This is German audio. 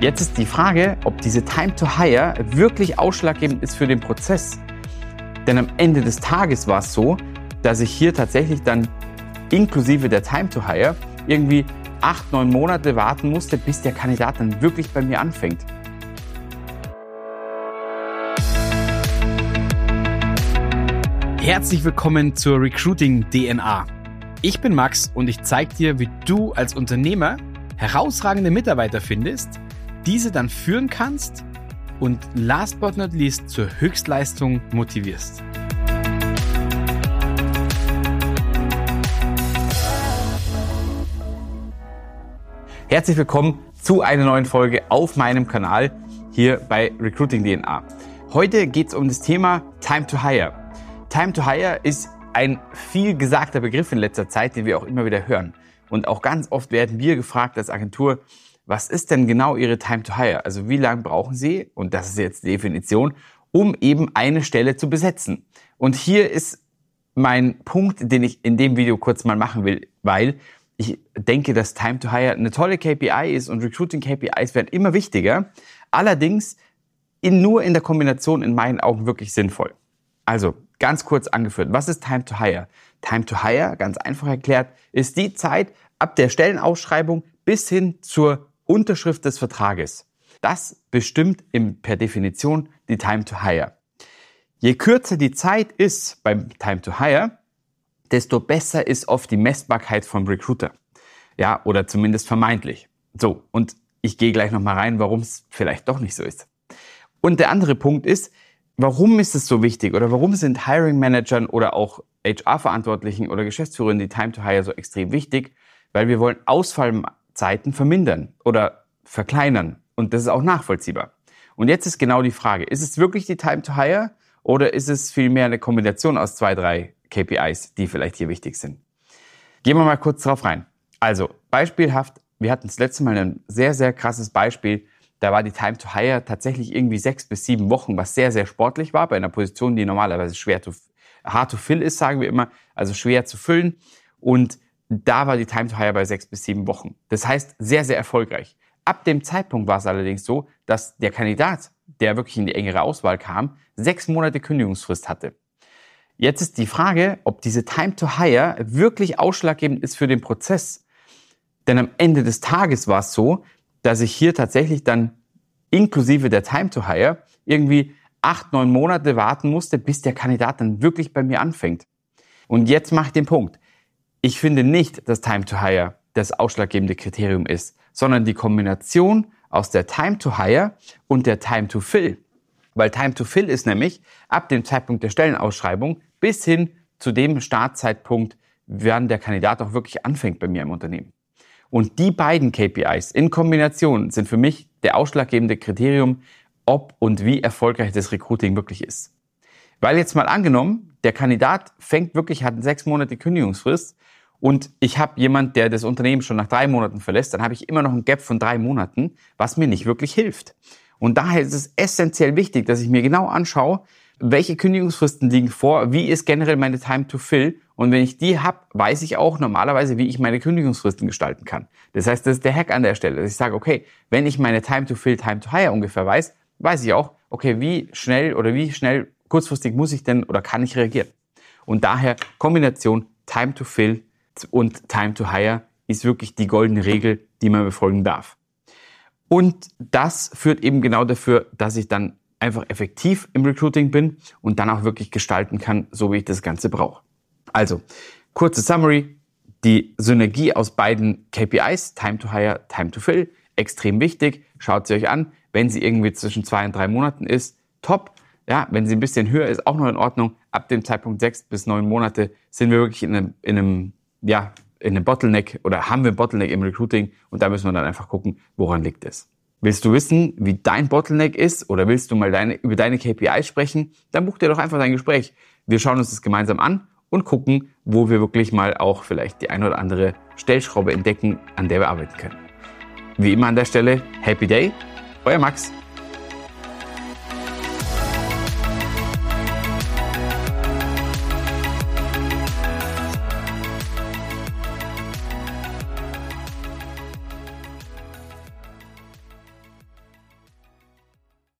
Jetzt ist die Frage, ob diese Time to Hire wirklich ausschlaggebend ist für den Prozess. Denn am Ende des Tages war es so, dass ich hier tatsächlich dann inklusive der Time to Hire irgendwie acht, neun Monate warten musste, bis der Kandidat dann wirklich bei mir anfängt. Herzlich willkommen zur Recruiting DNA. Ich bin Max und ich zeige dir, wie du als Unternehmer herausragende Mitarbeiter findest, diese dann führen kannst und last but not least zur Höchstleistung motivierst. Herzlich willkommen zu einer neuen Folge auf meinem Kanal hier bei Recruiting DNA. Heute geht es um das Thema Time to Hire. Time to Hire ist ein viel gesagter Begriff in letzter Zeit, den wir auch immer wieder hören. Und auch ganz oft werden wir gefragt als Agentur, was ist denn genau Ihre Time to Hire? Also wie lange brauchen Sie, und das ist jetzt die Definition, um eben eine Stelle zu besetzen? Und hier ist mein Punkt, den ich in dem Video kurz mal machen will, weil ich denke, dass Time to Hire eine tolle KPI ist und Recruiting KPIs werden immer wichtiger. Allerdings in, nur in der Kombination in meinen Augen wirklich sinnvoll. Also ganz kurz angeführt, was ist Time to Hire? Time to Hire, ganz einfach erklärt, ist die Zeit ab der Stellenausschreibung bis hin zur Unterschrift des Vertrages. Das bestimmt im, per Definition die Time to Hire. Je kürzer die Zeit ist beim Time to Hire, desto besser ist oft die Messbarkeit vom Recruiter. Ja, oder zumindest vermeintlich. So, und ich gehe gleich nochmal rein, warum es vielleicht doch nicht so ist. Und der andere Punkt ist, warum ist es so wichtig oder warum sind Hiring Managern oder auch HR-Verantwortlichen oder Geschäftsführern die Time to Hire so extrem wichtig? Weil wir wollen Ausfall Zeiten vermindern oder verkleinern. Und das ist auch nachvollziehbar. Und jetzt ist genau die Frage, ist es wirklich die Time to Hire oder ist es vielmehr eine Kombination aus zwei, drei KPIs, die vielleicht hier wichtig sind? Gehen wir mal kurz drauf rein. Also, beispielhaft, wir hatten das letzte Mal ein sehr, sehr krasses Beispiel. Da war die Time to Hire tatsächlich irgendwie sechs bis sieben Wochen, was sehr, sehr sportlich war, bei einer Position, die normalerweise schwer zu, hard to fill ist, sagen wir immer, also schwer zu füllen. Und da war die Time to Hire bei sechs bis sieben Wochen. Das heißt, sehr, sehr erfolgreich. Ab dem Zeitpunkt war es allerdings so, dass der Kandidat, der wirklich in die engere Auswahl kam, sechs Monate Kündigungsfrist hatte. Jetzt ist die Frage, ob diese Time to Hire wirklich ausschlaggebend ist für den Prozess. Denn am Ende des Tages war es so, dass ich hier tatsächlich dann inklusive der Time to Hire irgendwie acht, neun Monate warten musste, bis der Kandidat dann wirklich bei mir anfängt. Und jetzt mache ich den Punkt. Ich finde nicht, dass Time to Hire das ausschlaggebende Kriterium ist, sondern die Kombination aus der Time to Hire und der Time to Fill. Weil Time to Fill ist nämlich ab dem Zeitpunkt der Stellenausschreibung bis hin zu dem Startzeitpunkt, wann der Kandidat auch wirklich anfängt bei mir im Unternehmen. Und die beiden KPIs in Kombination sind für mich der ausschlaggebende Kriterium, ob und wie erfolgreich das Recruiting wirklich ist. Weil jetzt mal angenommen, der Kandidat fängt wirklich, hat sechs Monate Kündigungsfrist und ich habe jemand, der das Unternehmen schon nach drei Monaten verlässt, dann habe ich immer noch ein Gap von drei Monaten, was mir nicht wirklich hilft. Und daher ist es essentiell wichtig, dass ich mir genau anschaue, welche Kündigungsfristen liegen vor, wie ist generell meine Time to Fill und wenn ich die habe, weiß ich auch normalerweise, wie ich meine Kündigungsfristen gestalten kann. Das heißt, das ist der Hack an der Stelle, dass ich sage, okay, wenn ich meine Time to Fill, Time to Hire ungefähr weiß, weiß ich auch, okay, wie schnell oder wie schnell kurzfristig muss ich denn oder kann ich reagieren. Und daher Kombination Time to Fill, und Time to Hire ist wirklich die goldene Regel, die man befolgen darf. Und das führt eben genau dafür, dass ich dann einfach effektiv im Recruiting bin und dann auch wirklich gestalten kann, so wie ich das Ganze brauche. Also, kurze Summary. Die Synergie aus beiden KPIs, Time to Hire, Time to Fill, extrem wichtig. Schaut sie euch an. Wenn sie irgendwie zwischen zwei und drei Monaten ist, top. Ja, wenn sie ein bisschen höher ist, auch noch in Ordnung. Ab dem Zeitpunkt sechs bis neun Monate sind wir wirklich in einem, in einem ja, in einem Bottleneck oder haben wir einen Bottleneck im Recruiting und da müssen wir dann einfach gucken, woran liegt es. Willst du wissen, wie dein Bottleneck ist oder willst du mal deine, über deine KPI sprechen, dann buch dir doch einfach dein Gespräch. Wir schauen uns das gemeinsam an und gucken, wo wir wirklich mal auch vielleicht die ein oder andere Stellschraube entdecken, an der wir arbeiten können. Wie immer an der Stelle, Happy Day, euer Max.